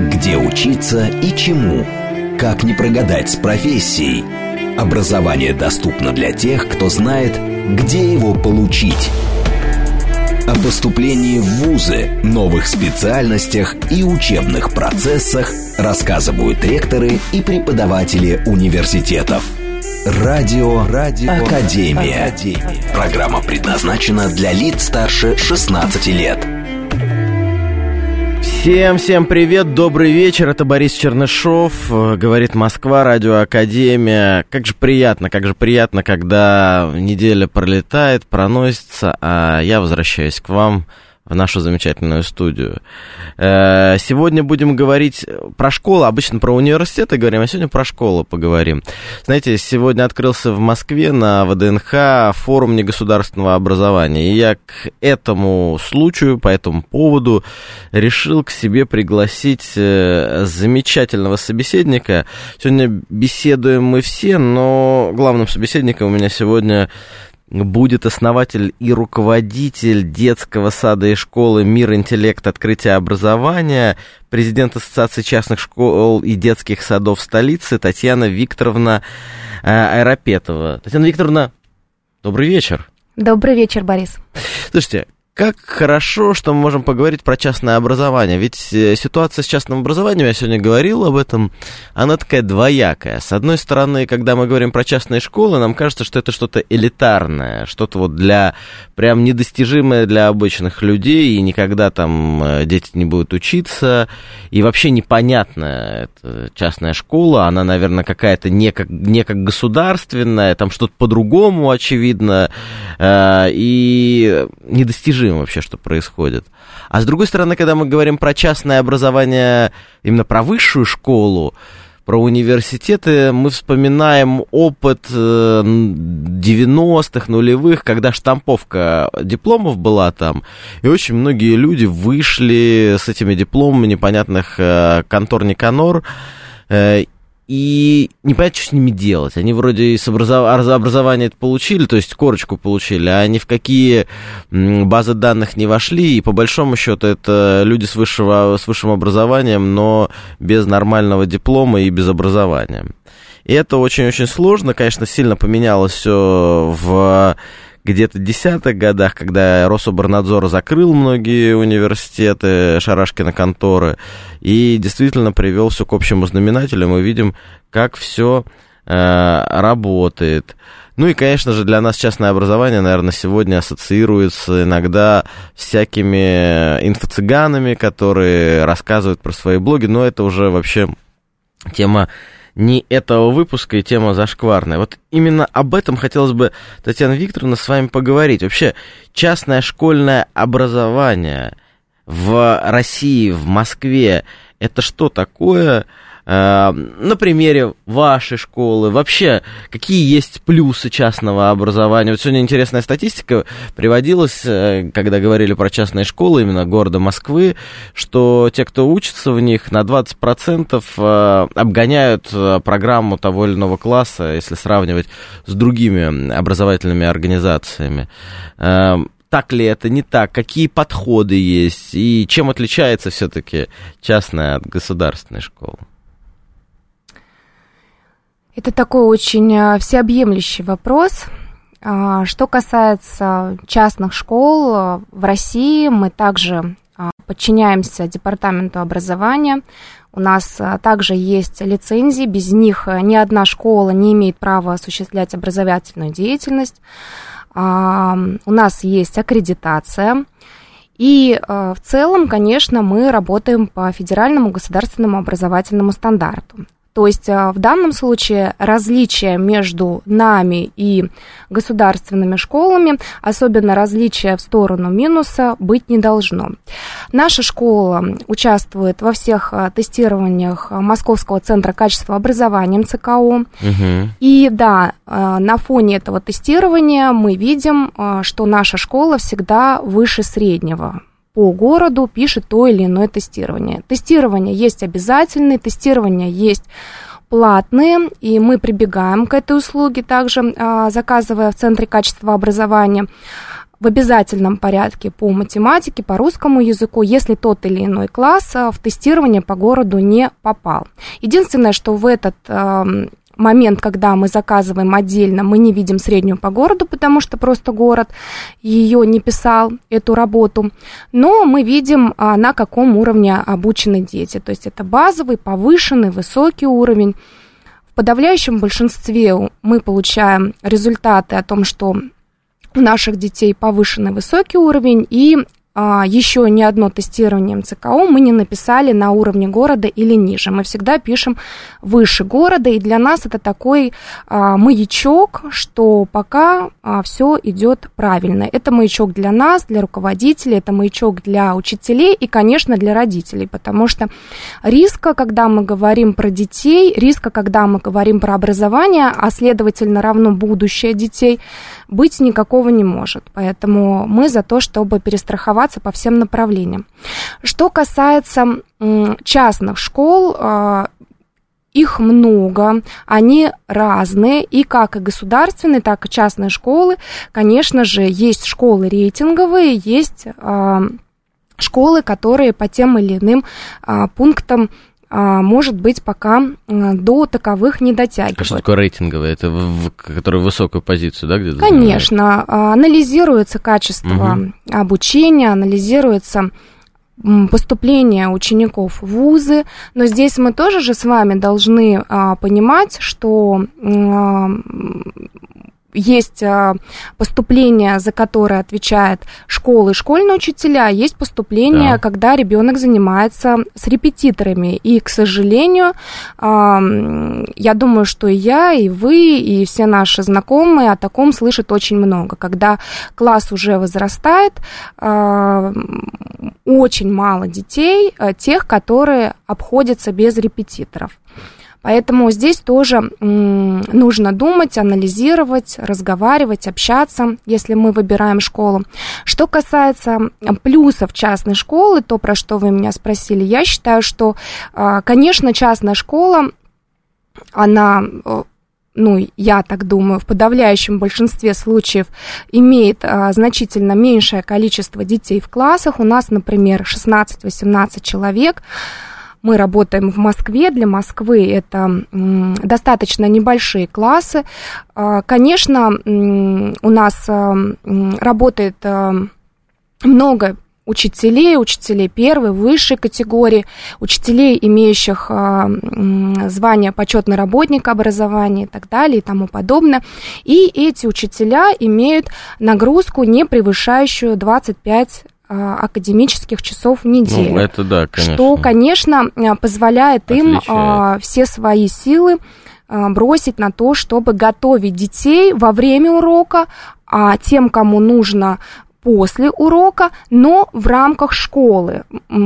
Где учиться и чему? Как не прогадать с профессией? Образование доступно для тех, кто знает, где его получить. О поступлении в ВУЗы, новых специальностях и учебных процессах рассказывают ректоры и преподаватели университетов. Радио, Радио Академия. Академия. Программа предназначена для лиц старше 16 лет. Всем-всем привет, добрый вечер, это Борис Чернышов, э, говорит Москва, Радио Академия. Как же приятно, как же приятно, когда неделя пролетает, проносится, а я возвращаюсь к вам в нашу замечательную студию. Э, сегодня будем говорить про школу, обычно про университеты говорим, а сегодня про школу поговорим. Знаете, сегодня открылся в Москве на ВДНХ форум негосударственного образования, и я к этому случаю, по этому поводу решил к себе пригласить э, замечательного собеседника. Сегодня беседуем мы все, но главным собеседником у меня сегодня будет основатель и руководитель детского сада и школы «Мир, интеллект, открытие образования», президент Ассоциации частных школ и детских садов столицы Татьяна Викторовна э, Айропетова. Татьяна Викторовна, добрый вечер. Добрый вечер, Борис. Слушайте, как хорошо, что мы можем поговорить про частное образование. Ведь э, ситуация с частным образованием, я сегодня говорил об этом, она такая двоякая. С одной стороны, когда мы говорим про частные школы, нам кажется, что это что-то элитарное, что-то вот для прям недостижимое для обычных людей, и никогда там э, дети не будут учиться, и вообще непонятная эта частная школа, она, наверное, какая-то не как, не как государственная, там что-то по-другому, очевидно, э, и недостижимое непостижимо вообще, что происходит. А с другой стороны, когда мы говорим про частное образование, именно про высшую школу, про университеты, мы вспоминаем опыт 90-х, э, нулевых, когда штамповка дипломов была там, и очень многие люди вышли с этими дипломами непонятных э, контор Никанор, э, и непонятно, что с ними делать. Они вроде из образов... образования это получили, то есть корочку получили, а ни в какие базы данных не вошли, и по большому счету это люди с, высшего, с высшим образованием, но без нормального диплома и без образования. И это очень-очень сложно, конечно, сильно поменялось все в где-то десятых годах, когда Рособорнадзор закрыл многие университеты, Шарашкина конторы, и действительно привел все к общему знаменателю, мы видим, как все э, работает. Ну и, конечно же, для нас частное образование, наверное, сегодня ассоциируется иногда всякими инфо-цыганами, которые рассказывают про свои блоги, но это уже вообще тема не этого выпуска и тема зашкварная. Вот именно об этом хотелось бы, Татьяна Викторовна, с вами поговорить. Вообще, частное школьное образование в России, в Москве, это что такое? Э, на примере вашей школы, вообще, какие есть плюсы частного образования? Вот сегодня интересная статистика приводилась, э, когда говорили про частные школы именно города Москвы, что те, кто учится в них, на 20% э, обгоняют программу того или иного класса, если сравнивать с другими образовательными организациями так ли это, не так, какие подходы есть и чем отличается все-таки частная от государственной школы? Это такой очень э, всеобъемлющий вопрос. А, что касается частных школ э, в России, мы также а, подчиняемся Департаменту образования. У нас также есть лицензии, без них ни одна школа не имеет права осуществлять образовательную деятельность. А, у нас есть аккредитация. И в целом, конечно, мы работаем по федеральному государственному образовательному стандарту. То есть а, в данном случае различия между нами и государственными школами, особенно различия в сторону минуса, быть не должно. Наша школа участвует во всех а, тестированиях Московского центра качества образования МЦКО. Угу. И да, а, на фоне этого тестирования мы видим, что наша школа всегда выше среднего по городу пишет то или иное тестирование. Тестирование есть обязательное, тестирование есть платные, и мы прибегаем к этой услуге также, а, заказывая в Центре качества образования. в обязательном порядке по математике, по русскому языку, если тот или иной класс в тестирование по городу не попал. Единственное, что в этот момент, когда мы заказываем отдельно, мы не видим среднюю по городу, потому что просто город ее не писал, эту работу. Но мы видим, а, на каком уровне обучены дети. То есть это базовый, повышенный, высокий уровень. В подавляющем большинстве мы получаем результаты о том, что у наших детей повышенный высокий уровень, и еще ни одно тестирование МЦКО мы не написали на уровне города или ниже. Мы всегда пишем выше города, и для нас это такой а, маячок, что пока а, все идет правильно. Это маячок для нас, для руководителей, это маячок для учителей и, конечно, для родителей, потому что риска, когда мы говорим про детей, риска, когда мы говорим про образование, а следовательно равно будущее детей, быть никакого не может. Поэтому мы за то, чтобы перестраховаться по всем направлениям. Что касается частных школ, а, их много, они разные, и как и государственные, так и частные школы. Конечно же, есть школы рейтинговые, есть а, школы, которые по тем или иным а, пунктам может быть, пока до таковых не дотягивают. А что такое рейтинговое? Это в, который высокую позицию, да, где-то? Конечно. Занимает? Анализируется качество угу. обучения, анализируется поступление учеников в вузы, но здесь мы тоже же с вами должны а, понимать, что а, есть а, поступление, за которое отвечает школы и школьные учителя, есть поступление, да. когда ребенок занимается с репетиторами. И, к сожалению, а, я думаю, что и я, и вы, и все наши знакомые о таком слышат очень много. Когда класс уже возрастает, а, очень мало детей, тех, которые обходятся без репетиторов. Поэтому здесь тоже нужно думать, анализировать, разговаривать, общаться, если мы выбираем школу. Что касается плюсов частной школы, то, про что вы меня спросили, я считаю, что, а, конечно, частная школа, она ну, я так думаю, в подавляющем большинстве случаев имеет а, значительно меньшее количество детей в классах. У нас, например, 16-18 человек. Мы работаем в Москве. Для Москвы это достаточно небольшие классы. А, конечно, у нас а, работает а, много учителей, учителей первой, высшей категории, учителей, имеющих звание почетный работник образования и так далее и тому подобное. И эти учителя имеют нагрузку, не превышающую 25 а, академических часов в неделю. Ну, это да, конечно. Что, конечно, а, позволяет им а, все свои силы бросить на то, чтобы готовить детей во время урока, а тем, кому нужно после урока, но в рамках школы.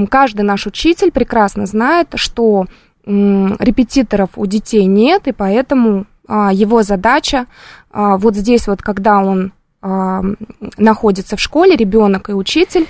Каждый наш учитель прекрасно знает, что репетиторов у детей нет, и поэтому его задача вот здесь вот, когда он находится в школе, ребенок и учитель, а,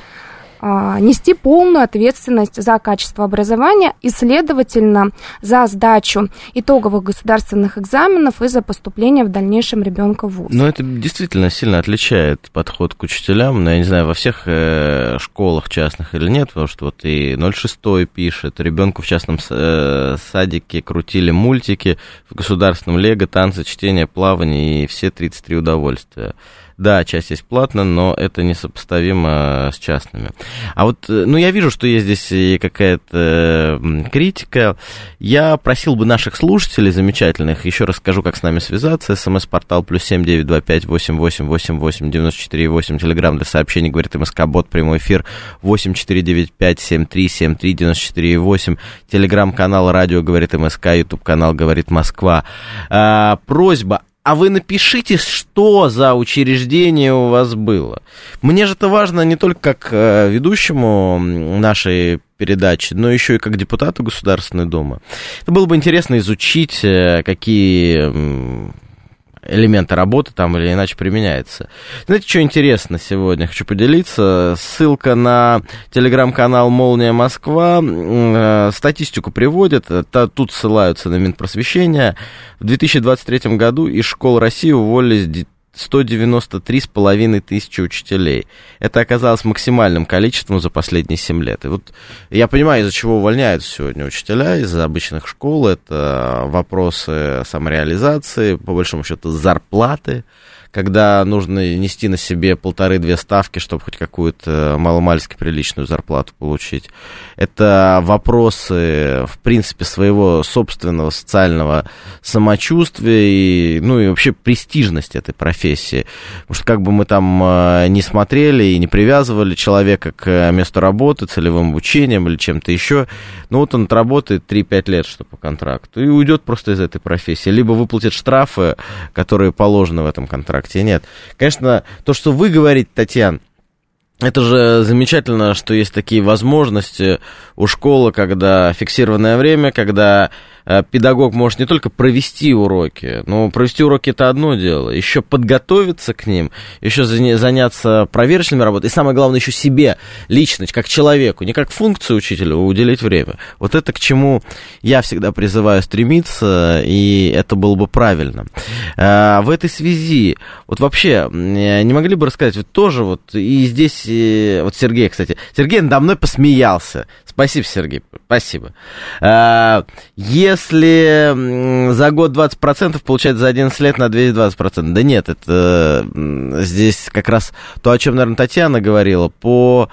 нести полную ответственность за качество образования и, следовательно, за сдачу итоговых государственных экзаменов и за поступление в дальнейшем ребенка в ВУЗ. Ну, это действительно сильно отличает подход к учителям. Ну, я не знаю, во всех э, школах частных или нет, потому что вот и 06 пишет, ребенку в частном э, садике крутили мультики, в государственном лего, танцы, чтение, плавание и все 33 удовольствия. Да, часть есть платная, но это несопоставимо с частными. А вот, э, ну, я вижу, что есть здесь какая-то критика. Я просил бы наших слушателей замечательных, еще раз скажу, как с нами связаться. СМС-портал плюс семь девять два пять восемь восемь восемь восемь девяносто четыре восемь. Телеграмм для сообщений, говорит МСК Бот, прямой эфир восемь четыре девять пять семь три семь три девяносто четыре восемь. Телеграм-канал радио говорит МСК, Ютуб канал говорит Москва. А, просьба а вы напишите, что за учреждение у вас было. Мне же это важно не только как э, ведущему нашей передачи, но еще и как депутату Государственной Думы. Это было бы интересно изучить, э, какие элементы работы там или иначе применяется. Знаете, что интересно сегодня? Хочу поделиться. Ссылка на телеграм-канал «Молния Москва». Э, статистику приводят. Тут ссылаются на Минпросвещение. В 2023 году из школ России уволились 193 с половиной тысячи учителей. Это оказалось максимальным количеством за последние 7 лет. И вот я понимаю, из-за чего увольняются сегодня учителя, из-за обычных школ. Это вопросы самореализации, по большому счету зарплаты, когда нужно нести на себе полторы-две ставки, чтобы хоть какую-то маломальски приличную зарплату получить. Это вопросы, в принципе, своего собственного социального самочувствия и, ну, и вообще престижности этой профессии. Потому что как бы мы там э, не смотрели и не привязывали человека к месту работы, целевым обучением или чем-то еще, ну вот он отработает 3-5 лет, что по контракту, и уйдет просто из этой профессии. Либо выплатит штрафы, которые положены в этом контракте, контракте нет. Конечно, то, что вы говорите, Татьяна, это же замечательно, что есть такие возможности у школы, когда фиксированное время, когда педагог может не только провести уроки, но провести уроки это одно дело, еще подготовиться к ним, еще заняться проверочными работами, и самое главное, еще себе лично, как человеку, не как функцию учителя, уделить время. Вот это к чему я всегда призываю стремиться, и это было бы правильно. Э, в этой связи, вот вообще, не могли бы рассказать, вот тоже вот, и здесь, вот Сергей, кстати, Сергей надо мной посмеялся. Спасибо, Сергей, спасибо. Э, если за год 20%, получается за 11 лет на 220%. Да нет, это здесь как раз то, о чем, наверное, Татьяна говорила, по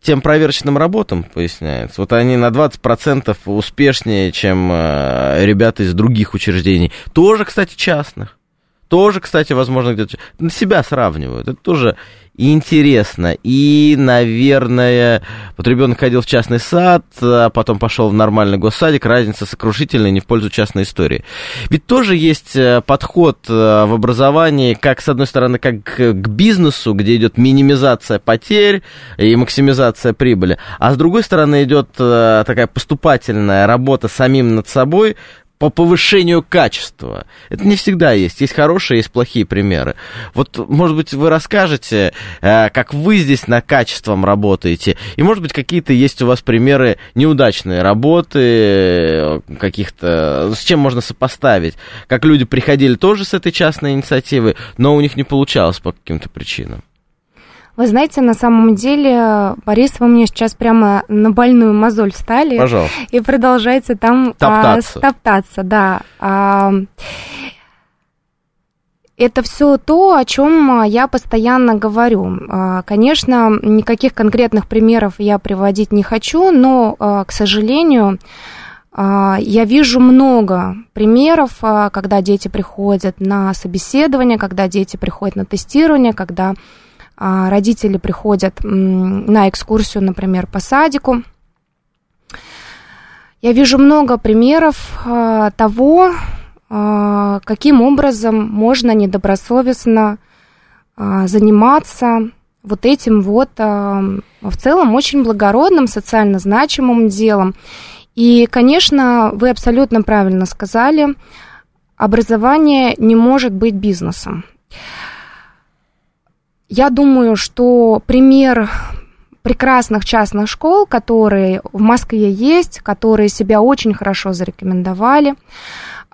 тем проверочным работам, поясняется. Вот они на 20% успешнее, чем э, ребята из других учреждений. Тоже, кстати, частных. Тоже, кстати, возможно, где-то на себя сравнивают. Это тоже интересно. И, наверное, вот ребенок ходил в частный сад, а потом пошел в нормальный госсадик, разница сокрушительная, не в пользу частной истории. Ведь тоже есть э, подход э, в образовании, как, с одной стороны, как к бизнесу, где идет минимизация потерь и максимизация прибыли, а с другой стороны идет э, такая поступательная работа самим над собой, по повышению качества. Это не всегда есть. Есть хорошие, есть плохие примеры. Вот, может быть, вы расскажете, э, как вы здесь над качеством работаете, и, может быть, какие-то есть у вас примеры неудачной работы, э, каких-то, с чем можно сопоставить. Как люди приходили тоже с этой частной инициативы, но у них не получалось по каким-то причинам. Вы знаете, на самом деле, Борис, вы мне сейчас прямо на больную мозоль встали. Пожалуйста. И продолжаете там топтаться. А, топтаться, да. А, это все то, о чем я постоянно говорю. А, конечно, никаких конкретных примеров я приводить не хочу, но, а, к сожалению, а, я вижу много примеров, когда дети приходят на собеседование, когда дети приходят на тестирование, когда а, родители приходят на экскурсию, например, по садику. Я вижу много примеров а, того, а, каким образом можно недобросовестно заниматься вот этим вот в целом очень благородным, социально значимым делом. И, конечно, вы абсолютно правильно сказали, образование не может быть бизнесом. Я думаю, что пример прекрасных частных школ, которые в Москве есть, которые себя очень хорошо зарекомендовали,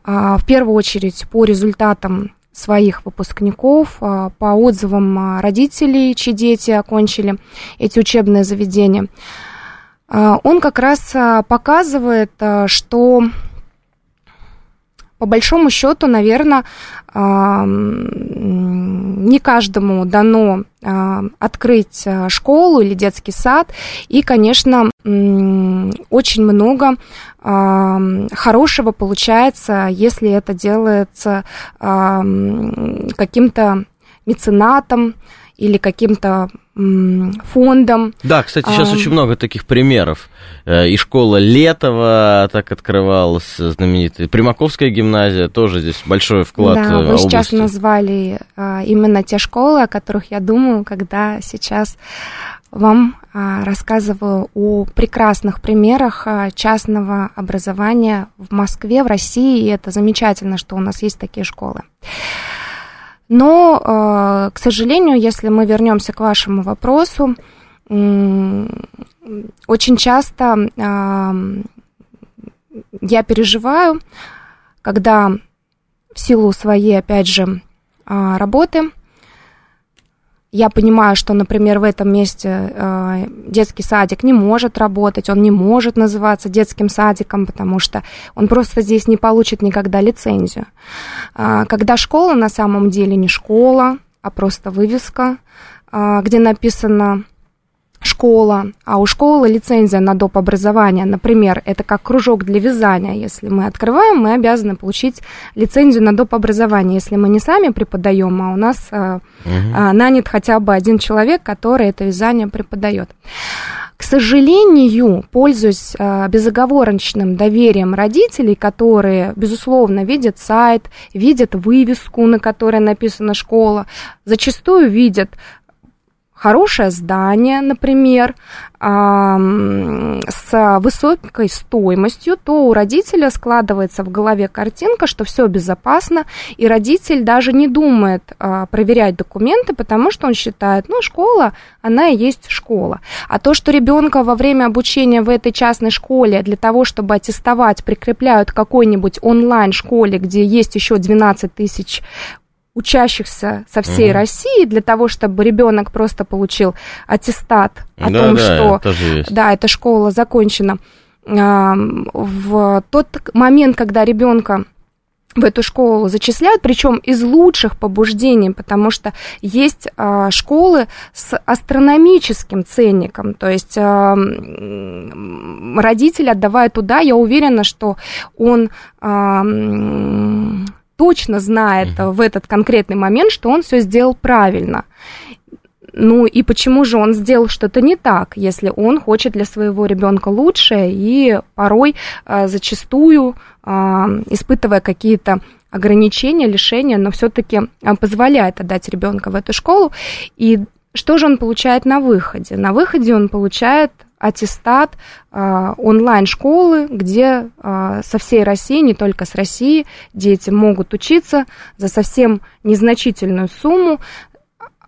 а, в первую очередь по результатам своих выпускников, а, по отзывам а, родителей, чьи дети окончили эти учебные заведения, он как раз показывает, что по большому счету, наверное, не каждому дано открыть а, школу или детский сад. И, конечно, очень много хорошего получается, если это делается каким-то меценатом или каким-то фондом. Да, кстати, сейчас а, очень много таких примеров. Э, и школа Летова так открывалась, знаменитая. Примаковская гимназия тоже здесь большой вклад да, вы области. сейчас назвали а, именно те школы, о которых я думаю, когда сейчас вам а, рассказываю о прекрасных примерах а, частного образования в Москве, в России, и это замечательно, что у нас есть такие школы. Но, э, к сожалению, если мы вернемся к вашему вопросу, очень часто я переживаю, когда в силу своей, опять же, а, работы. Я понимаю, что, например, в этом месте э, детский садик не может работать, он не может называться детским садиком, потому что он просто здесь не получит никогда лицензию. Э, когда школа на самом деле не школа, а просто вывеска, э, где написано школа, а у школы лицензия на доп. образование, например, это как кружок для вязания. Если мы открываем, мы обязаны получить лицензию на доп. образование. Если мы не сами преподаем, а у нас угу. а, нанят хотя бы один человек, который это вязание преподает. К сожалению, пользуясь э, безоговорочным доверием родителей, которые, безусловно, видят сайт, видят вывеску, на которой написана школа, зачастую видят хорошее здание, например, с высокой стоимостью, то у родителя складывается в голове картинка, что все безопасно, и родитель даже не думает а, проверять документы, потому что он считает, ну, школа, она и есть школа. А то, что ребенка во время обучения в этой частной школе для того, чтобы аттестовать, прикрепляют какой-нибудь онлайн-школе, где есть еще 12 тысяч учащихся со всей угу. России для того, чтобы ребенок просто получил аттестат о да, том, да, что да, эта школа закончена. В тот момент, когда ребенка в эту школу зачисляют, причем из лучших побуждений, потому что есть а, школы с астрономическим ценником, то есть а, родитель, отдавая туда, я уверена, что он а, точно знает mm-hmm. в этот конкретный момент, что он все сделал правильно. Ну и почему же он сделал что-то не так, если он хочет для своего ребенка лучшее и порой э, зачастую, э, испытывая какие-то ограничения, лишения, но все-таки э, позволяет отдать ребенка в эту школу. И что же он получает на выходе? На выходе он получает аттестат э, онлайн-школы, где э, со всей России, не только с России, дети могут учиться за совсем незначительную сумму,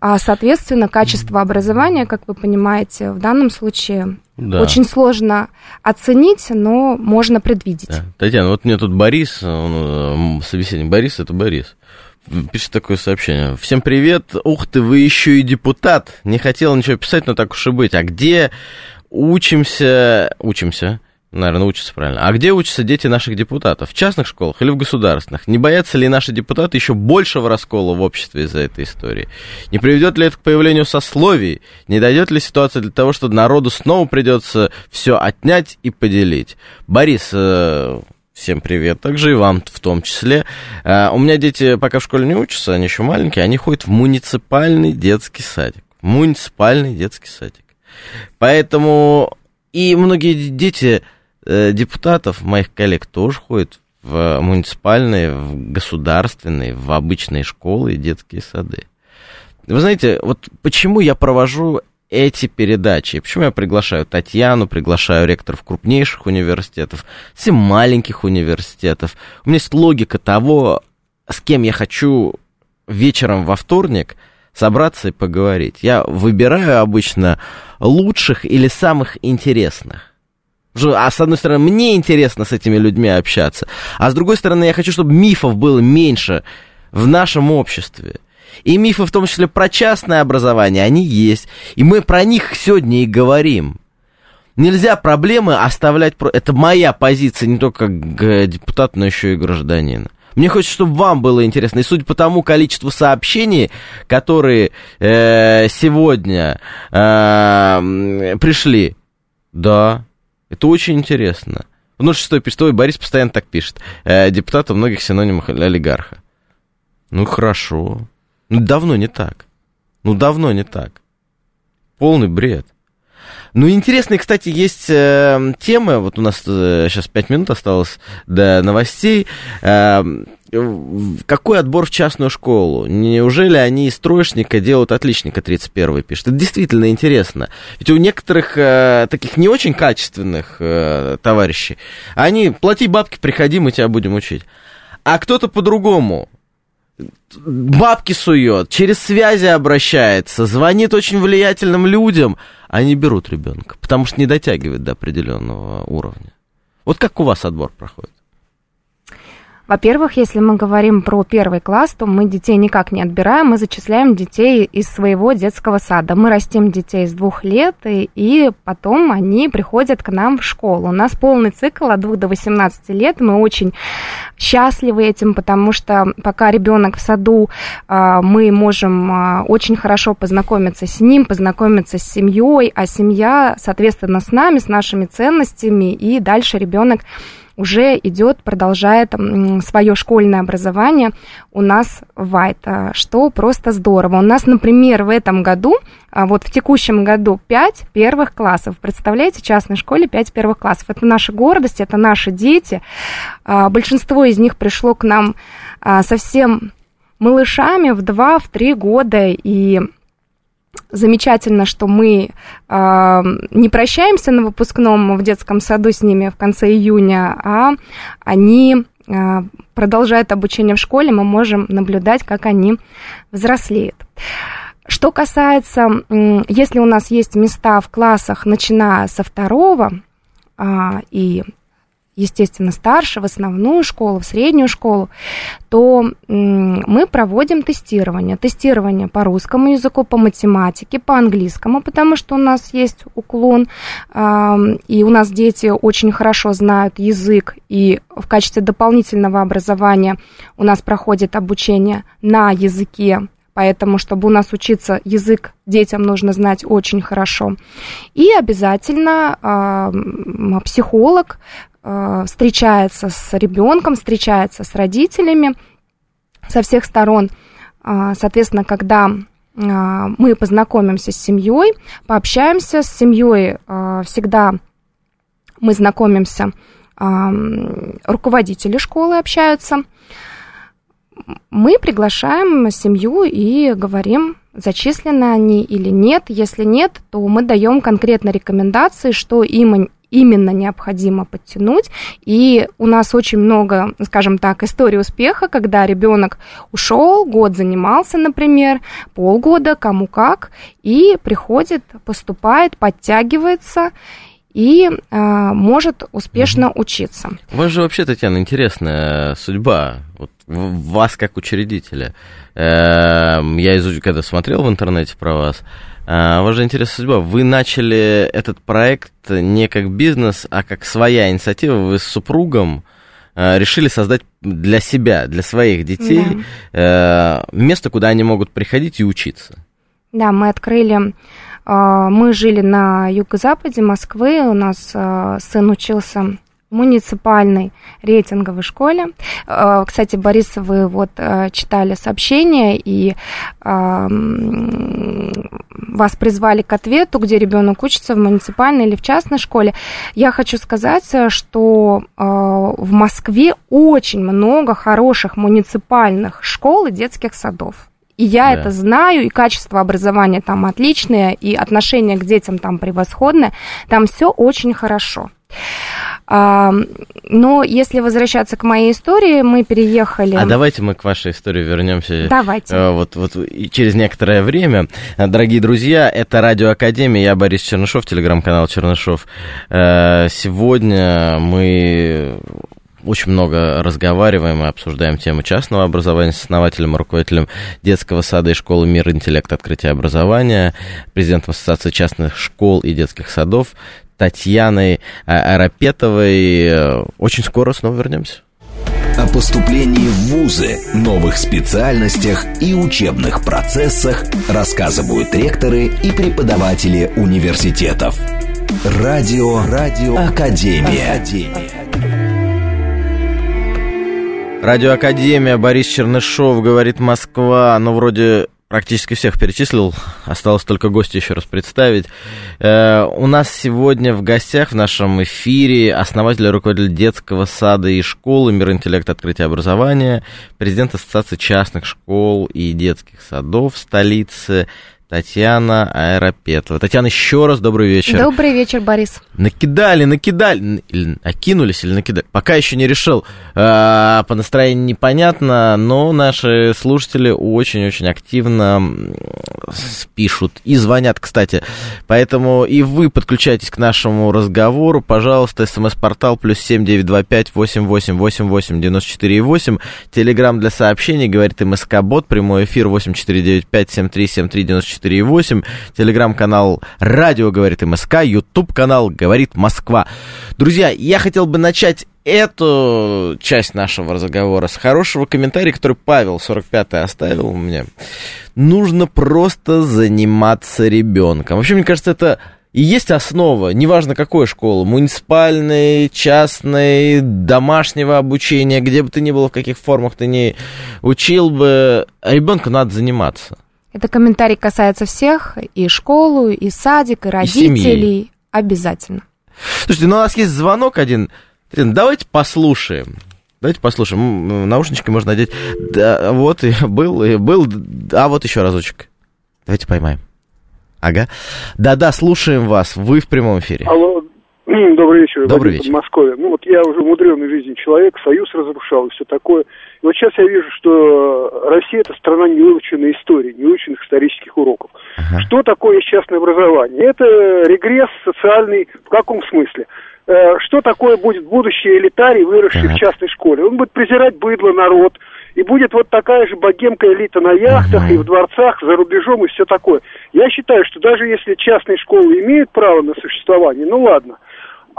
а, соответственно, качество образования, как вы понимаете, в данном случае да. очень сложно оценить, но можно предвидеть. Да. Татьяна, вот мне тут Борис, он, э, собеседник Борис, это Борис, пишет такое сообщение. Всем привет. Ух ты, вы еще и депутат. Не хотел ничего писать, но так уж и быть. А где учимся, учимся, наверное, учатся правильно. А где учатся дети наших депутатов? В частных школах или в государственных? Не боятся ли наши депутаты еще большего раскола в обществе из-за этой истории? Не приведет ли это к появлению сословий? Не дойдет ли ситуация для того, что народу снова придется все отнять и поделить? Борис, э, Всем привет, также и вам в том числе. Uh, у меня дети пока в школе не учатся, они еще маленькие, они ходят в муниципальный детский садик. Муниципальный детский садик. Поэтому и многие дети э, депутатов, моих коллег, тоже ходят в муниципальные, в государственные, в обычные школы и детские сады. Вы знаете, вот почему я провожу эти передачи, почему я приглашаю Татьяну, приглашаю ректоров крупнейших университетов, всем маленьких университетов. У меня есть логика того, с кем я хочу вечером во вторник – собраться и поговорить. Я выбираю обычно лучших или самых интересных. А с одной стороны, мне интересно с этими людьми общаться, а с другой стороны, я хочу, чтобы мифов было меньше в нашем обществе. И мифы, в том числе про частное образование, они есть. И мы про них сегодня и говорим. Нельзя проблемы оставлять... Это моя позиция не только как депутата, но еще и гражданина. Мне хочется, чтобы вам было интересно. И судя по тому количеству сообщений, которые э, сегодня э, пришли, да, это очень интересно. Ну, шестой пишет, Борис постоянно так пишет. Э, депутат многих синонимах олигарха. Ну, хорошо. Ну, давно не так. Ну, давно не так. Полный бред. Ну, интересные, кстати, есть э, темы. Вот у нас э, сейчас 5 минут осталось до новостей. Э, какой отбор в частную школу? Неужели они из троечника делают отличника 31 пишет? Это действительно интересно. Ведь у некоторых э, таких не очень качественных э, товарищей, они плати бабки, приходи, мы тебя будем учить. А кто-то по-другому бабки сует, через связи обращается, звонит очень влиятельным людям, они берут ребенка, потому что не дотягивает до определенного уровня. Вот как у вас отбор проходит? Во-первых, если мы говорим про первый класс, то мы детей никак не отбираем, мы зачисляем детей из своего детского сада. Мы растим детей с двух лет, и, и потом они приходят к нам в школу. У нас полный цикл от 2 до 18 лет. Мы очень счастливы этим, потому что пока ребенок в саду, а, мы можем а, очень хорошо познакомиться с ним, познакомиться с семьей, а семья, соответственно, с нами, с нашими ценностями, и дальше ребенок уже идет, продолжает свое школьное образование у нас в Вайта, что просто здорово. У нас, например, в этом году, а, вот в текущем году 5 первых классов. Представляете, в частной школе 5 первых классов. Это наша гордость, это наши дети. А, большинство из них пришло к нам а, совсем малышами в 2-3 года, и замечательно, что мы э, не прощаемся на выпускном в детском саду с ними в конце июня, а они э, продолжают обучение в школе, мы можем наблюдать, как они взрослеют. Что касается, если у нас есть места в классах, начиная со второго а, и естественно, старше, в основную школу, в среднюю школу, то мы проводим тестирование. Тестирование по русскому языку, по математике, по английскому, потому что у нас есть уклон, и у нас дети очень хорошо знают язык, и в качестве дополнительного образования у нас проходит обучение на языке Поэтому, чтобы у нас учиться язык, детям нужно знать очень хорошо. И обязательно э, психолог встречается с ребенком, встречается с родителями со всех сторон. Э, соответственно, когда э, мы познакомимся с семьей, пообщаемся с семьей, всегда мы знакомимся, руководители школы общаются. Мы приглашаем семью и говорим, зачислены они или нет. Если нет, то мы даем конкретно рекомендации, что им именно необходимо подтянуть. И у нас очень много, скажем так, историй успеха, когда ребенок ушел, год занимался, например, полгода, кому как, и приходит, поступает, подтягивается и э, может успешно учиться. У вас же вообще, Татьяна, интересная судьба. Вот вас как учредителя. Э, я изуч... когда смотрел в интернете про вас, а, Ваша интересная судьба. Вы начали этот проект не как бизнес, а как своя инициатива. Вы с супругом а, решили создать для себя, для своих детей да. Э, место, куда они могут приходить и учиться. Да, мы открыли а, мы жили на юго-западе Москвы, у нас сын учился муниципальной рейтинговой школе. Э, кстати, Борис, вы вот э, читали сообщение, и вас призвали к ответу, где ребенок учится в муниципальной или в частной школе. Я хочу сказать, что э, в Москве очень много хороших муниципальных школ и детских садов. И я да. это знаю, и качество образования там отличное, и отношение к детям там превосходное. Там все очень хорошо. Но если возвращаться к моей истории, мы переехали... А давайте мы к вашей истории вернемся. Давайте. Э, вот, вот через некоторое время. Дорогие друзья, это Радио Академия, я Борис Чернышов, телеграм-канал Чернышов. Э, сегодня мы очень много разговариваем и обсуждаем тему частного образования с основателем и руководителем детского сада и школы «Мир интеллект. Открытие образования», президентом Ассоциации частных школ и детских садов Татьяной а, Арапетовой. Очень скоро снова вернемся. О поступлении в ВУЗы, новых специальностях и учебных процессах рассказывают ректоры и преподаватели университетов. Радио, радио, Академия. Академия. Радио Академия, Борис Чернышов, говорит Москва. Ну, вроде практически всех перечислил, осталось только гостя еще раз представить. Э, у нас сегодня в гостях в нашем эфире основатель и руководитель детского сада и школы «Мир интеллект. Открытие образования», президент Ассоциации частных школ и детских садов столицы Татьяна Аэропетова. Татьяна, еще раз добрый вечер. Добрый вечер, Борис. Накидали, накидали, окинулись или накидали? Пока еще не решил. А, по настроению непонятно, но наши слушатели очень-очень активно пишут и звонят, кстати. Поэтому и вы подключайтесь к нашему разговору. Пожалуйста, смс-портал плюс семь девять два пять восемь восемь восемь восемь девяносто четыре восемь. Телеграмм для сообщений, говорит МСК-бот, прямой эфир восемь четыре девять пять семь три семь три девяносто 94,8, телеграм-канал «Радио говорит МСК», YouTube-канал «Говорит Москва». Друзья, я хотел бы начать эту часть нашего разговора с хорошего комментария, который Павел 45-й оставил мне. Нужно просто заниматься ребенком. Вообще, мне кажется, это и есть основа, неважно какой школы, муниципальной, частной, домашнего обучения, где бы ты ни был, в каких формах ты не учил бы, ребенку надо заниматься. Это комментарий касается всех, и школу, и садик, и родителей. И Обязательно. Слушайте, ну у нас есть звонок один. Давайте послушаем. Давайте послушаем. Наушнички можно надеть. Да, вот, и был, и был. А вот еще разочек. Давайте поймаем. Ага. Да-да, слушаем вас. Вы в прямом эфире. Алло, добрый вечер. Добрый вечер. В Москве. Ну вот я уже мудренный жизни человек, союз разрушал и все такое. И вот сейчас я вижу, что Россия это страна невыученной истории, невыученных исторических уроков. Ага. Что такое частное образование? Это регресс социальный в каком смысле? Э, что такое будет будущий элитарий, выросший ага. в частной школе? Он будет презирать быдло, народ, и будет вот такая же богемка элита на яхтах uh-huh. и в дворцах, за рубежом и все такое. Я считаю, что даже если частные школы имеют право на существование, ну ладно –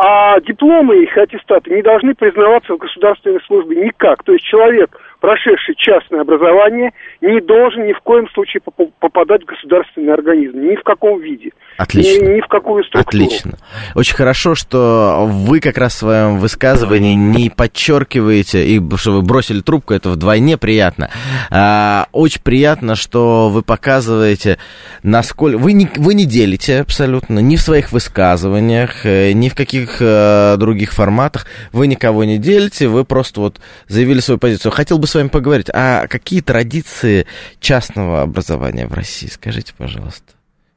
а дипломы их аттестаты не должны признаваться в государственной службе никак. То есть человек, прошедший частное образование, не должен ни в коем случае попадать в государственный организм, ни в каком виде. Отлично. Ни, ни в какую структуру. Отлично. Очень хорошо, что вы как раз в своем высказывании не подчеркиваете, и что вы бросили трубку, это вдвойне приятно. А, очень приятно, что вы показываете, насколько... Вы не, вы не делите абсолютно ни в своих высказываниях, э, ни в каких э, других форматах. Вы никого не делите, вы просто вот заявили свою позицию. Хотел бы с вами поговорить, а какие традиции частного образования в России? Скажите, пожалуйста.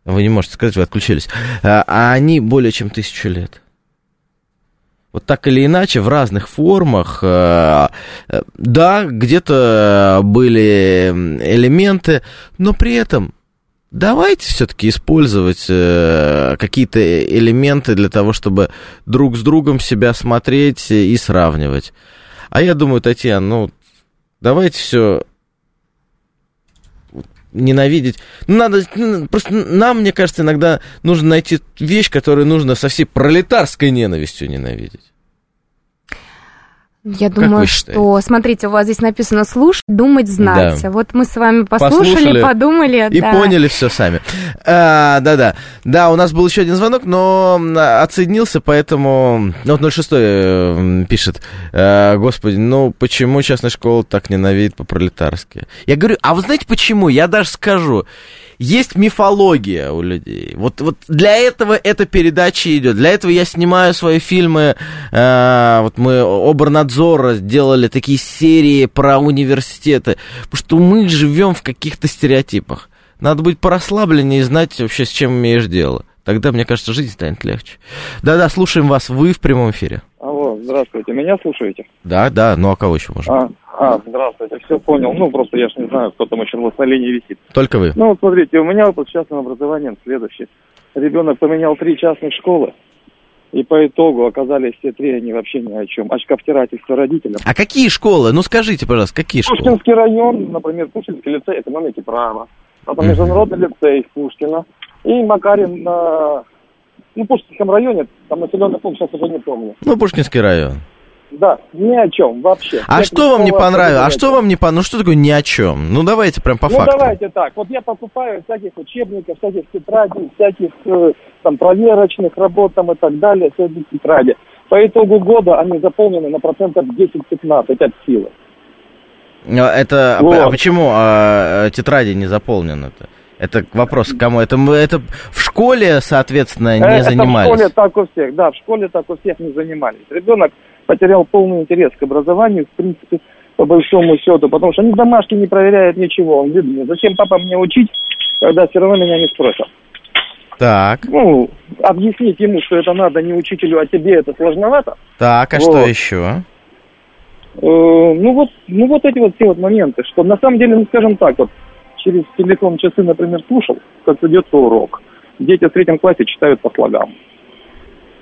Вы не можете сказать, вы отключились. А, а они более чем тысячу лет. Вот так или иначе, в разных формах. Э, э, да, где-то были элементы, но при этом давайте все-таки использовать э, какие-то элементы для того, чтобы друг с другом себя смотреть и сравнивать. А я думаю, Татьяна, ну, давайте все ненавидеть. Ну, надо, ну, просто нам, мне кажется, иногда нужно найти вещь, которую нужно со всей пролетарской ненавистью ненавидеть. Я думаю, что, смотрите, у вас здесь написано слушать, думать, знать. Да. Вот мы с вами послушали, Послушали подумали. И да. поняли все сами. А, да-да. Да, у нас был еще один звонок, но отсоединился, поэтому... Ну, вот 06 э, пишет, а, господи, ну почему частная школа так ненавидит по-пролетарски? Я говорю, а вы знаете почему? Я даже скажу есть мифология у людей. Вот, вот для этого эта передача идет. Для этого я снимаю свои фильмы. Э, вот мы Обернадзора сделали такие серии про университеты. Потому что мы живем в каких-то стереотипах. Надо быть порасслабленнее и знать вообще, с чем имеешь дело. Тогда, мне кажется, жизнь станет легче. Да-да, слушаем вас. Вы в прямом эфире. Алло, здравствуйте. Меня слушаете? Да, да. Ну, а кого еще можно? А, а, здравствуйте, все понял. Ну, просто я ж не знаю, кто там еще на линии висит. Только вы. Ну, вот смотрите, у меня опыт с частным образованием следующий. Ребенок поменял три частных школы, и по итогу оказались все три они вообще ни о чем. Очковтирательство родителям. А какие школы? Ну, скажите, пожалуйста, какие школы? Пушкинский район, например, Пушкинский лицей экономики права. Потом международный лицей Пушкина. И Макарин на... Ну, Пушкинском районе, там населенный пункт, сейчас уже не помню. Ну, Пушкинский район. Да, ни о чем вообще. А я что вам не понравилось? А что вам не понравилось? Ну что такое ни о чем? Ну давайте прям по ну, факту. Ну давайте так. Вот я покупаю всяких учебников, всяких тетрадей, всяких э, там проверочных работ там и так далее, эти тетради. По итогу года они заполнены на процентов 10-15 от силы. А это а вот. а почему а, тетради не заполнены-то? Это вопрос к кому? Это, это в школе, соответственно, не это занимались? в школе так у всех, да, в школе так у всех не занимались. Ребенок потерял полный интерес к образованию, в принципе, по большому счету, потому что они домашки не проверяют ничего. Он говорит, зачем папа мне учить когда все равно меня не спросят. Так. Ну, объяснить ему, что это надо не учителю, а тебе, это сложновато. Так, а вот. что еще? Э, ну вот, ну вот эти вот все вот моменты, что на самом деле, ну скажем так, вот через телефон часы, например, слушал, как ведется урок. Дети в третьем классе читают по слогам.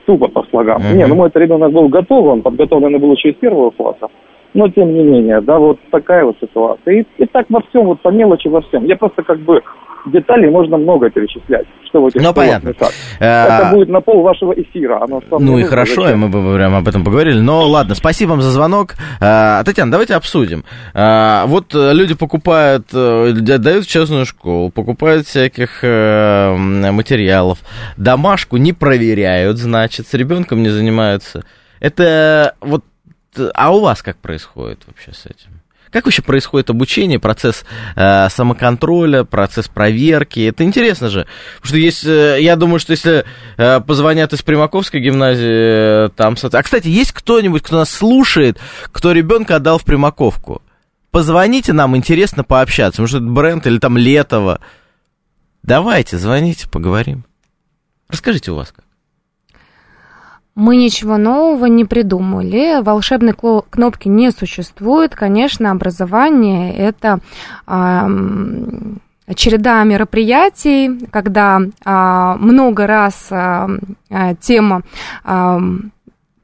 Тупо по слогам. Uh-huh. Не, ну мой ребенок был готов, он подготовлен был еще из первого класса. Но тем не менее, да, вот такая вот ситуация. И, и так во всем, вот по мелочи во всем. Я просто как бы деталей можно много перечислять. Что в этих ну, понятно. Так. Это будет на пол вашего эфира. Оно ну и хорошо, зачем? мы бы прямо об этом поговорили. Но ладно, спасибо вам за звонок. А, Татьяна, давайте обсудим. А, вот э, люди покупают, э, дают частную школу, покупают всяких э, материалов, домашку не проверяют, значит, с ребенком не занимаются. Это вот... А у вас как происходит вообще с этим? Как вообще происходит обучение, процесс э, самоконтроля, процесс проверки? Это интересно же. Потому что есть, э, я думаю, что если э, позвонят из Примаковской гимназии, э, там... А, кстати, есть кто-нибудь, кто нас слушает, кто ребенка отдал в Примаковку? Позвоните нам, интересно пообщаться. Может, это бренд или там Летово. Давайте, звоните, поговорим. Расскажите у вас как. Мы ничего нового не придумали, волшебной кнопки не существует. Конечно, образование это э, череда мероприятий, когда э, много раз э, тема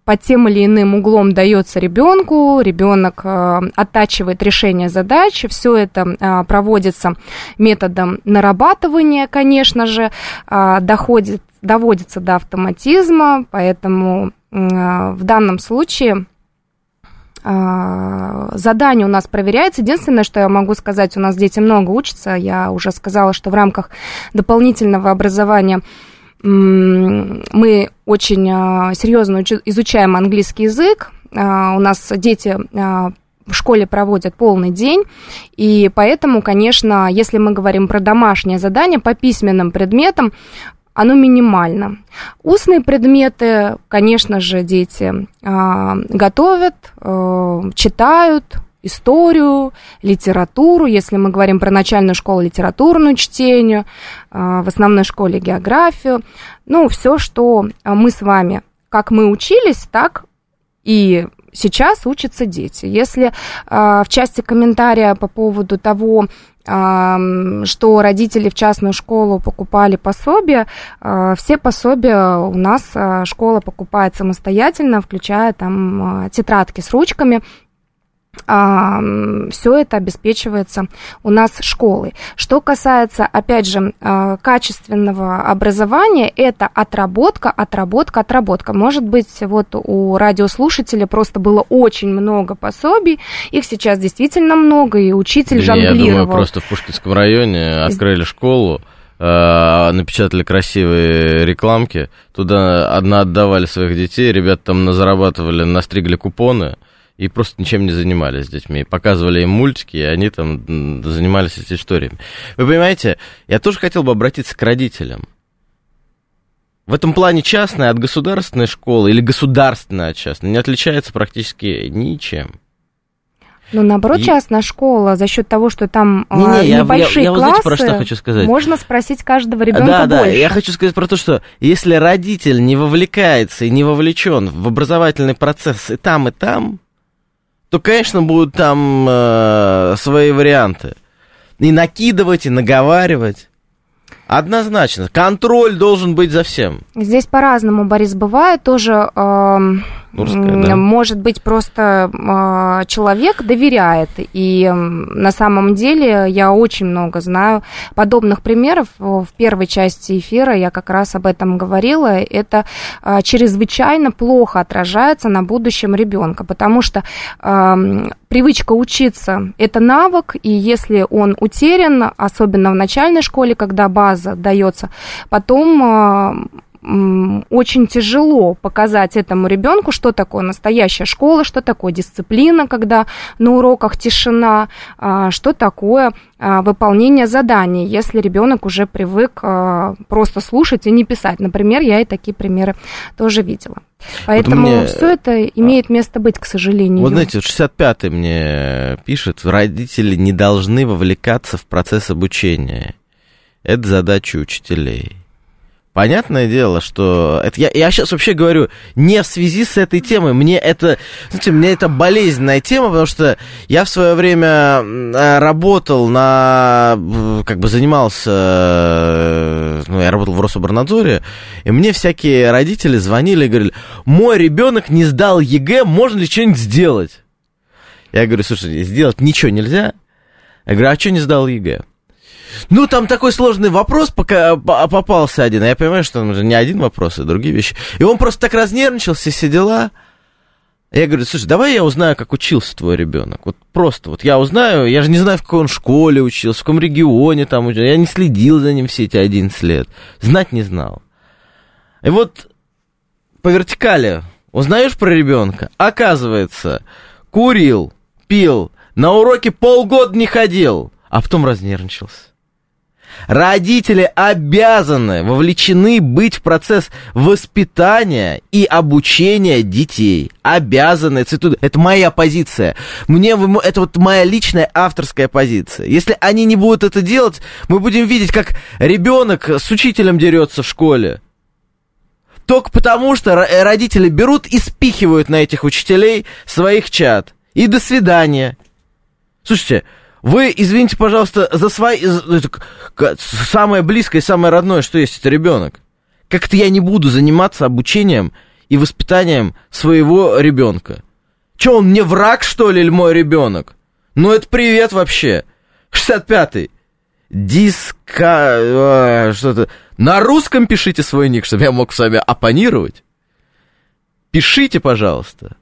под тем или иным углом дается ребенку, ребенок э, оттачивает решение задач, все это э, проводится методом нарабатывания, конечно же, э, доходит доводится до автоматизма, поэтому в данном случае а, задание у нас проверяется. Единственное, что я могу сказать, у нас дети много учатся. Я уже сказала, что в рамках дополнительного образования мы очень а, серьезно изучаем английский язык. А, у нас дети в школе проводят полный день, и поэтому, конечно, если мы говорим про домашнее задание по письменным предметам, оно минимально. Устные предметы, конечно же, дети э, готовят, э, читают историю, литературу, если мы говорим про начальную школу, литературную чтение, э, в основной школе географию. Ну, все, что мы с вами, как мы учились, так и сейчас учатся дети. Если э, в части комментария по поводу того, что родители в частную школу покупали пособия. А, все пособия у нас а, школа покупает самостоятельно, включая там а, тетрадки с ручками все это обеспечивается у нас школой. Что касается, опять же, а, качественного образования, это отработка, отработка, отработка. Может быть, вот у радиослушателя просто было очень много пособий, их сейчас действительно много, и учитель жонглировал. Я думаю, просто в Пушкинском районе открыли школу, а, напечатали красивые рекламки, туда одна отдавали своих детей, ребята там зарабатывали, настригли купоны, и просто ничем не занимались с детьми. Показывали им мультики, и они там занимались этими историями. Вы понимаете, я тоже хотел бы обратиться к родителям. В этом плане частная от государственной школы или государственная от частной не отличается практически ничем. Ну, наоборот, и... частная школа за счет того, что там не, не, небольшие я, я, я классы, про что хочу сказать. можно спросить каждого ребенка да, больше. Да, я хочу сказать про то, что если родитель не вовлекается и не вовлечен в образовательный процесс и там, и там, то, конечно, будут там э, свои варианты. И накидывать, и наговаривать. Однозначно. Контроль должен быть за всем. Здесь по-разному, Борис, бывает тоже... Э, Да. Может быть, просто э, человек доверяет. И на самом деле я очень много знаю подобных примеров. В первой части эфира я как раз об этом говорила. Это э, чрезвычайно плохо отражается на будущем ребенка, потому что э, привычка учиться – это навык, и если он утерян, особенно в начальной школе, когда база дается, потом очень тяжело показать этому ребенку, что такое настоящая школа, что такое дисциплина, когда на уроках тишина, а, что такое а, выполнение заданий, если ребенок уже привык а, просто слушать и не писать. Например, я и такие примеры тоже видела. Поэтому вот мне... все это имеет место быть, к сожалению. Вот знаете, 65-й мне пишет, родители не должны вовлекаться в процесс обучения. это задача учителей. Понятное дело, что это я, я сейчас вообще говорю не в связи с этой темой. Мне это, знаете, мне это болезненная тема, потому что я в свое время работал на, как бы занимался, ну, я работал в Рособрнадзоре, и мне всякие родители звонили и говорили, мой ребенок не сдал ЕГЭ, можно ли что-нибудь сделать? Я говорю, слушай, сделать ничего нельзя. Я говорю, а что не сдал ЕГЭ? Ну, там такой сложный вопрос пока попался один. А я понимаю, что там уже не один вопрос, а другие вещи. И он просто так разнервничался, все дела. Я говорю, слушай, давай я узнаю, как учился твой ребенок. Вот просто вот я узнаю, я же не знаю, в какой он школе учился, в каком регионе там учился. Я не следил за ним все эти 11 лет. Знать не знал. И вот по вертикали узнаешь про ребенка, оказывается, курил, пил, на уроки полгода не ходил, а потом разнервничался. Родители обязаны, вовлечены быть в процесс воспитания и обучения детей. Обязаны, цитую, это моя позиция. Мне, это вот моя личная авторская позиция. Если они не будут это делать, мы будем видеть, как ребенок с учителем дерется в школе. Только потому, что родители берут и спихивают на этих учителей своих чад. И до свидания. Слушайте, вы, извините, пожалуйста, за свои... Самое близкое самое родное, что есть, это ребенок. Как-то я не буду заниматься обучением и воспитанием своего ребенка. Че, он мне враг, что ли, или мой ребенок? Ну, это привет вообще. 65-й. Диска... Что-то... На русском пишите свой ник, чтобы я мог с вами оппонировать. Пишите, пожалуйста.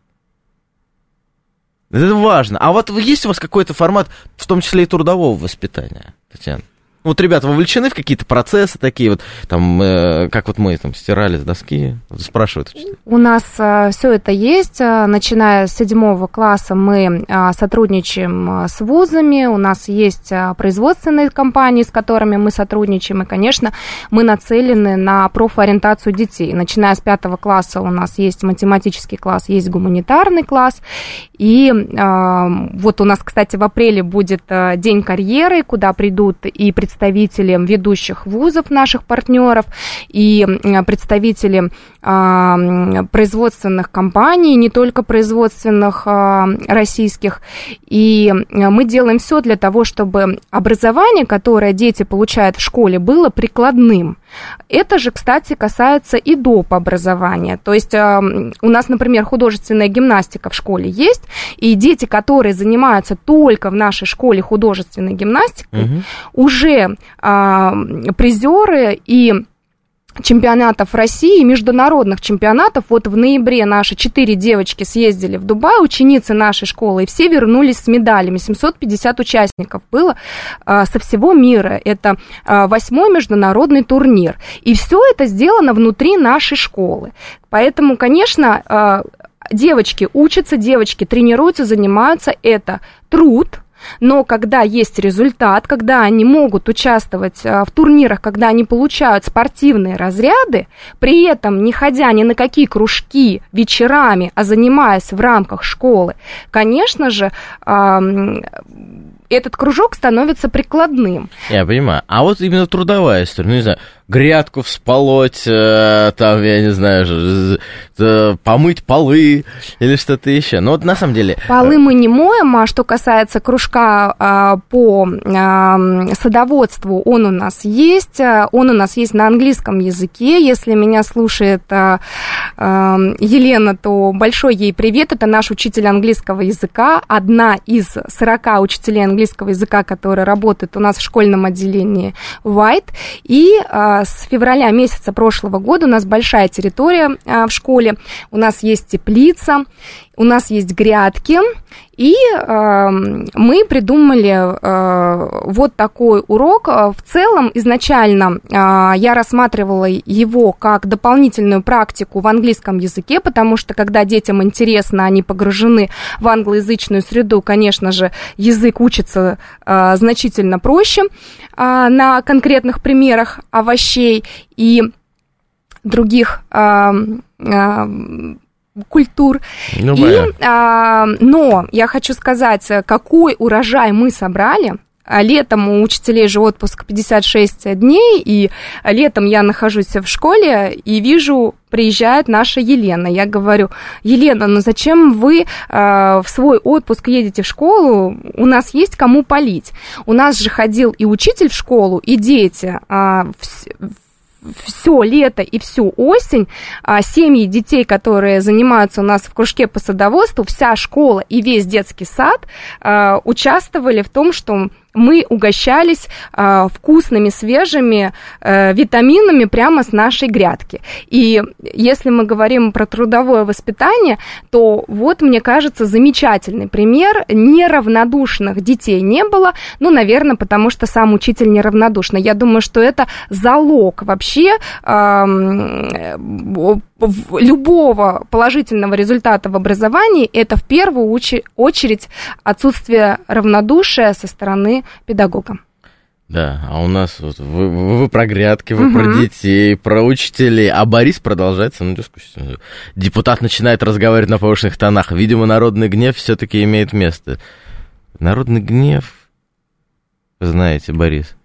Это важно. А вот есть у вас какой-то формат, в том числе и трудового воспитания, Татьяна? Вот ребята вовлечены в какие-то процессы такие вот, там, э, как вот мы там стирали с доски, спрашивают. У нас э, все это есть. Э, начиная с седьмого класса мы э, сотрудничаем э, с вузами, у нас есть э, производственные компании, с которыми мы сотрудничаем, и, конечно, мы нацелены на профориентацию детей. Начиная с пятого класса у нас есть математический класс, есть гуманитарный класс, и э, вот у нас, кстати, в апреле будет день карьеры, куда придут и представители представители ведущих вузов наших партнеров и представители а, производственных компаний, не только производственных а, российских. И мы делаем все для того, чтобы образование, которое дети получают в школе, было прикладным. Это же, кстати, касается и доп. образования. То есть а, у нас, например, художественная гимнастика в школе есть, и дети, которые занимаются только в нашей школе художественной гимнастикой, угу. уже призеры и чемпионатов России, международных чемпионатов. Вот в ноябре наши четыре девочки съездили в Дубай, ученицы нашей школы, и все вернулись с медалями. 750 участников было а, со всего мира. Это а, восьмой международный турнир. И все это сделано внутри нашей школы. Поэтому, конечно, а, девочки учатся, девочки тренируются, занимаются. Это труд, но когда есть результат, когда они могут участвовать э, в турнирах, когда они получают спортивные разряды, при этом не ходя ни на какие кружки вечерами, а занимаясь в рамках школы, конечно же, этот кружок становится прикладным. Я понимаю. А вот именно трудовая история, ну, не знаю, грядку всполоть, э, там, я не знаю, э, помыть полы или что-то еще. Ну, вот на самом деле... Полы мы не моем, а что касается кружка э, по э, садоводству, он у нас есть. Он у нас есть на английском языке. Если меня слушает э, э, Елена, то большой ей привет. Это наш учитель английского языка, одна из 40 учителей английского языка, которые работают у нас в школьном отделении White. И э, с февраля месяца прошлого года у нас большая территория а, в школе, у нас есть теплица, у нас есть грядки, и э, мы придумали э, вот такой урок. В целом, изначально э, я рассматривала его как дополнительную практику в английском языке, потому что когда детям интересно, они погружены в англоязычную среду, конечно же, язык учится э, значительно проще э, на конкретных примерах овощей и других э, э, культур. Ну, и, а, но я хочу сказать, какой урожай мы собрали а летом у учителей же отпуск 56 дней, и летом я нахожусь в школе и вижу, приезжает наша Елена. Я говорю, Елена, ну зачем вы э, в свой отпуск едете в школу? У нас есть кому полить. У нас же ходил и учитель в школу, и дети. Э, все лето и всю осень а, семьи детей, которые занимаются у нас в кружке по садоводству, вся школа и весь детский сад а, участвовали в том, что мы угощались э, вкусными, свежими э, витаминами прямо с нашей грядки. И если мы говорим про трудовое воспитание, то вот, мне кажется, замечательный пример. Неравнодушных детей не было, ну, наверное, потому что сам учитель неравнодушный. Я думаю, что это залог вообще э, любого положительного результата в образовании это в первую очередь отсутствие равнодушия со стороны педагога. Да, а у нас вот вы, вы про грядки, вы угу. про детей, про учителей, а Борис продолжает со мной дискуссию. Депутат начинает разговаривать на повышенных тонах. Видимо, народный гнев все-таки имеет место. Народный гнев, вы знаете, Борис,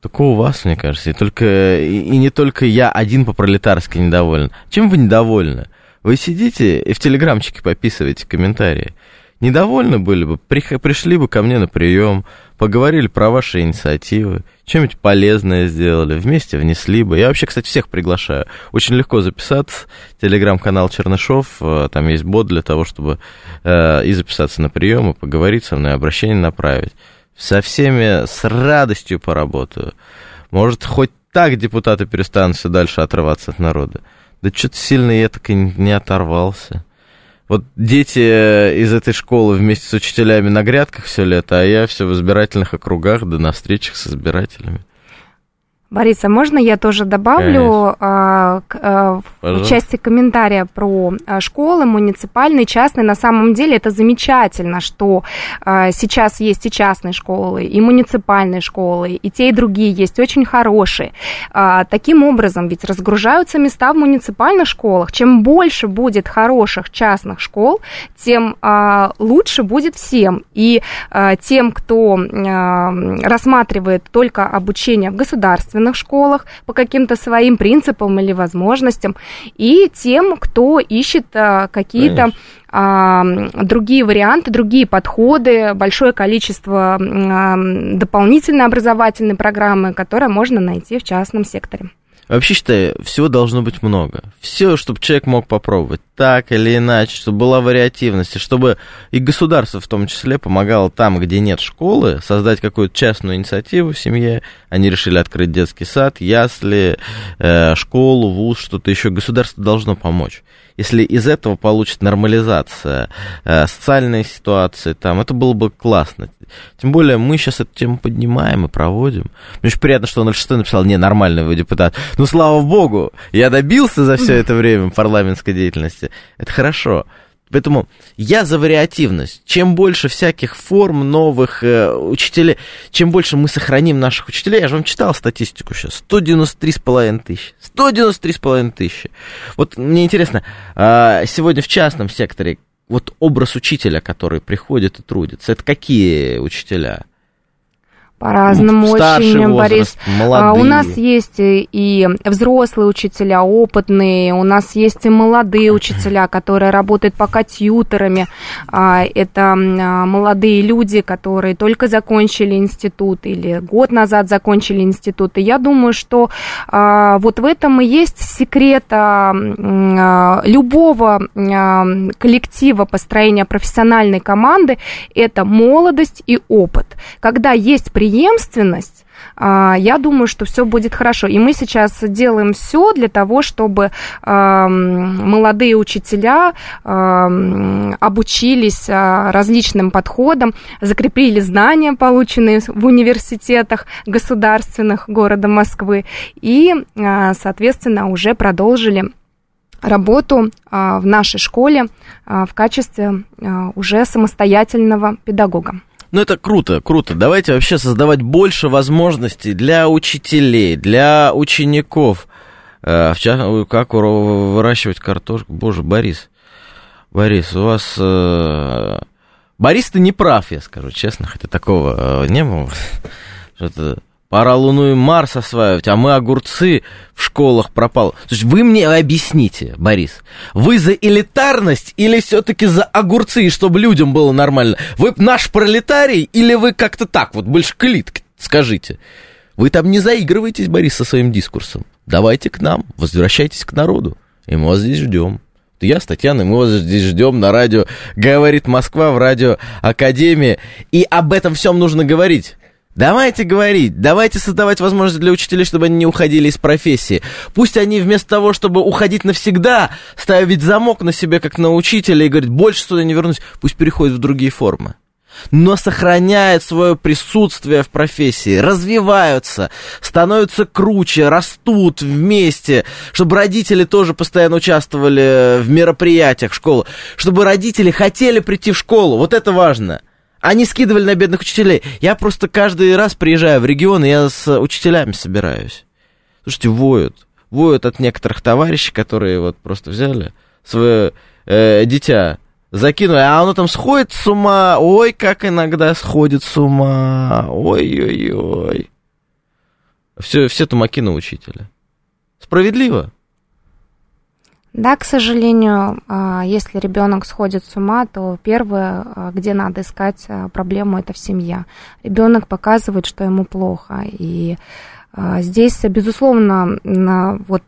только у вас, мне кажется, и, только, и, и не только я один по-пролетарски недоволен. Чем вы недовольны? Вы сидите и в телеграмчике пописываете комментарии. Недовольны были бы, при, пришли бы ко мне на прием, поговорили про ваши инициативы, чем-нибудь полезное сделали, вместе внесли бы. Я вообще, кстати, всех приглашаю. Очень легко записаться. Телеграм-канал Чернышов, э, там есть бот для того, чтобы э, и записаться на прием, и поговорить со мной, обращение направить со всеми с радостью поработаю. Может, хоть так депутаты перестанут все дальше отрываться от народа. Да что-то сильно я так и не оторвался. Вот дети из этой школы вместе с учителями на грядках все лето, а я все в избирательных округах, да на встречах с избирателями. Бориса, можно я тоже добавлю а, к, а, в части комментария про а, школы муниципальные, частные. На самом деле это замечательно, что а, сейчас есть и частные школы, и муниципальные школы, и те, и другие есть очень хорошие. А, таким образом, ведь разгружаются места в муниципальных школах. Чем больше будет хороших частных школ, тем а, лучше будет всем. И а, тем, кто а, рассматривает только обучение в государственном государственных школах по каким-то своим принципам или возможностям, и тем, кто ищет а, какие-то а, другие варианты, другие подходы, большое количество а, дополнительной образовательной программы, которые можно найти в частном секторе. Вообще считаю, всего должно быть много. Все, чтобы человек мог попробовать так или иначе, чтобы была вариативность, чтобы и государство в том числе помогало там, где нет школы, создать какую-то частную инициативу в семье. Они решили открыть детский сад, ясли, э, школу, вуз, что-то еще. Государство должно помочь если из этого получится нормализация э, социальной ситуации, там, это было бы классно. Тем более мы сейчас эту тему поднимаем и проводим. Мне очень приятно, что он 06 написал, не, нормальный вы депутат. Ну, слава богу, я добился за все это время парламентской деятельности. Это хорошо. Поэтому я за вариативность. Чем больше всяких форм новых э, учителей, чем больше мы сохраним наших учителей, я же вам читал статистику сейчас, 193,5 тысячи. 193,5 тысячи. Вот мне интересно, э, сегодня в частном секторе вот образ учителя, который приходит и трудится, это какие учителя? По-разному очень, возраст, Борис. Молодые. А, у нас есть и взрослые учителя, опытные, у нас есть и молодые учителя, которые работают пока тьютерами. А, это а, молодые люди, которые только закончили институт или год назад закончили институт. И я думаю, что вот в этом и есть секрет любого коллектива построения профессиональной команды. Это молодость и опыт. Когда есть при преемственность, а, я думаю, что все будет хорошо. И мы сейчас делаем все для того, чтобы молодые учителя обучились а, различным подходам, закрепили знания, полученные в университетах государственных города Москвы, и, а, соответственно, уже продолжили работу в нашей школе в качестве уже самостоятельного педагога. Ну, это круто, круто. Давайте вообще создавать больше возможностей для учителей, для учеников. Э, в частности, как выращивать картошку. Боже, Борис, Борис, у вас... Э, Борис, ты не прав, я скажу честно, хотя такого э, не было. Что-то пора Луну и Марс осваивать, а мы огурцы в школах пропал. Слушай, вы мне объясните, Борис, вы за элитарность или все-таки за огурцы, чтобы людям было нормально? Вы наш пролетарий или вы как-то так, вот больше клит, скажите? Вы там не заигрываетесь, Борис, со своим дискурсом. Давайте к нам, возвращайтесь к народу, и мы вас здесь ждем. Я с Татьяной, мы вас здесь ждем на радио «Говорит Москва» в радио Академии. И об этом всем нужно говорить. Давайте говорить, давайте создавать возможность для учителей, чтобы они не уходили из профессии. Пусть они вместо того, чтобы уходить навсегда, ставить замок на себе, как на учителя, и говорить, больше сюда не вернусь, пусть переходят в другие формы но сохраняют свое присутствие в профессии, развиваются, становятся круче, растут вместе, чтобы родители тоже постоянно участвовали в мероприятиях школы, чтобы родители хотели прийти в школу, вот это важно. Они скидывали на бедных учителей. Я просто каждый раз приезжаю в регион, и я с учителями собираюсь. Слушайте, воют. Воют от некоторых товарищей, которые вот просто взяли свое э, дитя закинули, а оно там сходит с ума, ой, как иногда сходит с ума, ой-ой-ой. Все, все тумаки на учителя. Справедливо? Да, к сожалению, а, если ребенок сходит с ума, то первое, а, где надо искать а, проблему, это в семье. Ребенок показывает, что ему плохо. И здесь, безусловно, вот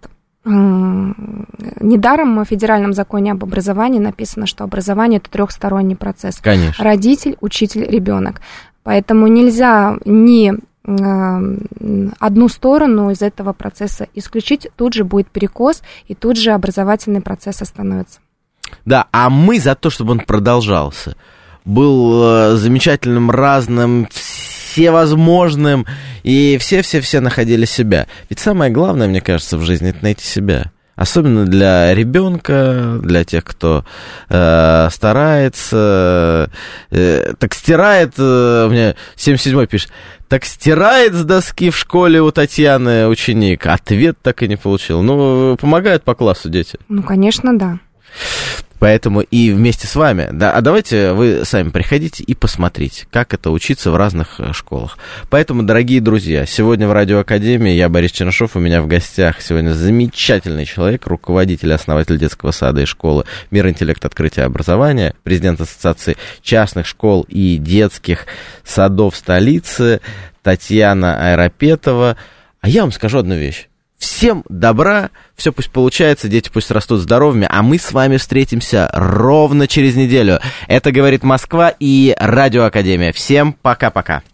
Недаром в федеральном законе об образовании написано, что образование это трехсторонний процесс. Конечно. Родитель, учитель, ребенок. Поэтому нельзя ни одну сторону из этого процесса исключить, тут же будет перекос, и тут же образовательный процесс остановится. Да, а мы за то, чтобы он продолжался. Был э, замечательным, разным, всевозможным, и все-все-все находили себя. Ведь самое главное, мне кажется, в жизни это найти себя. Особенно для ребенка, для тех, кто э, старается, э, так стирает, э, у меня 77-й пишет, так стирает с доски в школе у Татьяны ученик. Ответ так и не получил. Ну, помогают по классу дети. Ну, конечно, да. Поэтому и вместе с вами, да, а давайте вы сами приходите и посмотрите, как это учиться в разных э, школах. Поэтому, дорогие друзья, сегодня в Радиоакадемии я Борис Чернышов, у меня в гостях сегодня замечательный человек, руководитель, основатель детского сада и школы «Мир, интеллект, открытие, образования», президент Ассоциации частных школ и детских садов столицы Татьяна Айропетова. А я вам скажу одну вещь. Всем добра, все пусть получается, дети пусть растут здоровыми, а мы с вами встретимся ровно через неделю. Это говорит Москва и Радиоакадемия. Всем пока-пока.